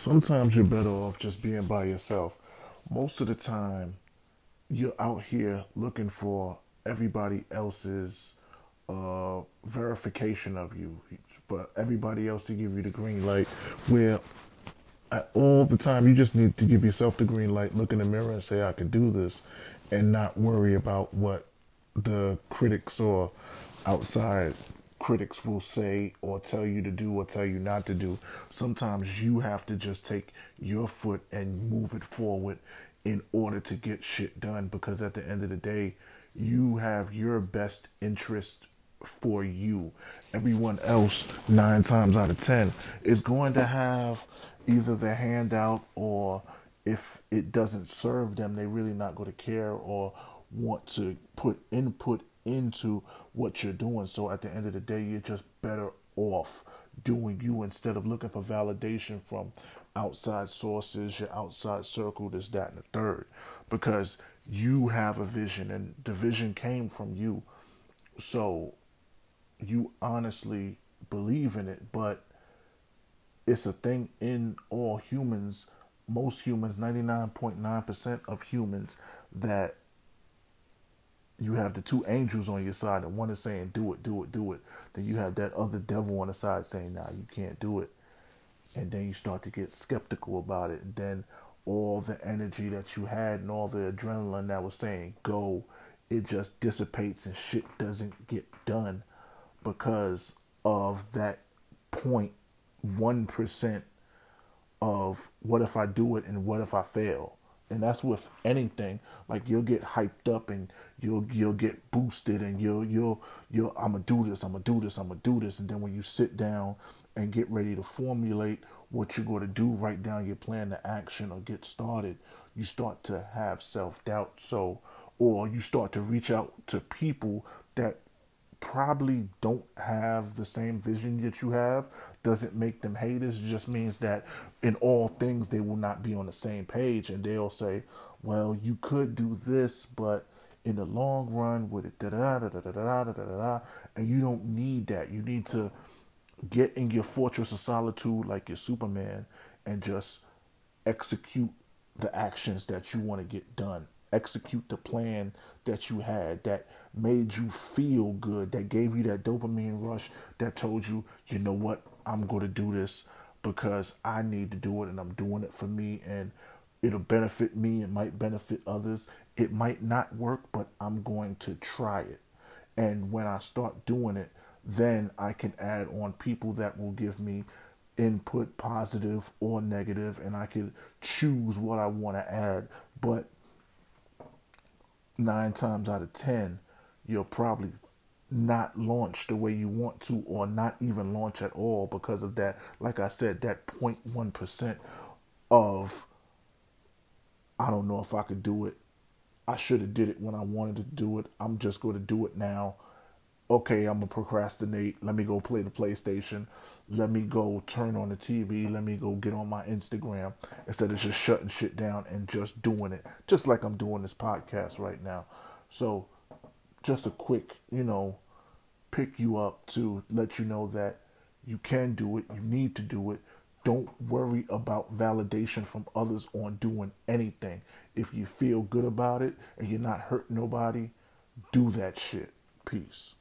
sometimes you're better off just being by yourself. Most of the time, you're out here looking for everybody else's uh, verification of you, for everybody else to give you the green light. Where at all the time, you just need to give yourself the green light, look in the mirror, and say, "I can do this," and not worry about what the critics or outside critics will say or tell you to do or tell you not to do. Sometimes you have to just take your foot and move it forward in order to get shit done because at the end of the day, you have your best interest for you. Everyone else, nine times out of ten, is going to have either the handout or if it doesn't serve them, they're really not going to care or want to put input into what you're doing. So at the end of the day, you're just better off doing you instead of looking for validation from outside sources, your outside circle, this, that, and the third. Because you have a vision and the vision came from you. So you honestly believe in it, but it's a thing in all humans, most humans, 99.9% of humans, that you have the two angels on your side, and one is saying, Do it, do it, do it. Then you have that other devil on the side saying, Nah, you can't do it. And then you start to get skeptical about it. And then all the energy that you had and all the adrenaline that was saying, Go, it just dissipates and shit doesn't get done because of that 0.1% of what if I do it and what if I fail and that's with anything. Like you'll get hyped up and you'll you'll get boosted and you'll you'll you'll I'm gonna do this, I'm gonna do this, I'm gonna do this, and then when you sit down and get ready to formulate what you're going to do, write down your plan to action or get started, you start to have self doubt. So, or you start to reach out to people that probably don't have the same vision that you have doesn't make them haters. It just means that in all things they will not be on the same page and they'll say, Well, you could do this, but in the long run with it da da da da da da da da and you don't need that. You need to get in your fortress of solitude like your Superman and just execute the actions that you want to get done execute the plan that you had that made you feel good, that gave you that dopamine rush, that told you, you know what, I'm going to do this because I need to do it and I'm doing it for me and it'll benefit me, it might benefit others. It might not work, but I'm going to try it. And when I start doing it, then I can add on people that will give me input positive or negative and I can choose what I want to add. But nine times out of ten, you'll probably not launch the way you want to or not even launch at all because of that like i said that 0.1% of i don't know if i could do it. I should have did it when i wanted to do it. I'm just going to do it now okay i'm to procrastinate let me go play the playstation let me go turn on the tv let me go get on my instagram instead of just shutting shit down and just doing it just like i'm doing this podcast right now so just a quick, you know, pick you up to let you know that you can do it, you need to do it. Don't worry about validation from others on doing anything. If you feel good about it and you're not hurting nobody, do that shit. Peace.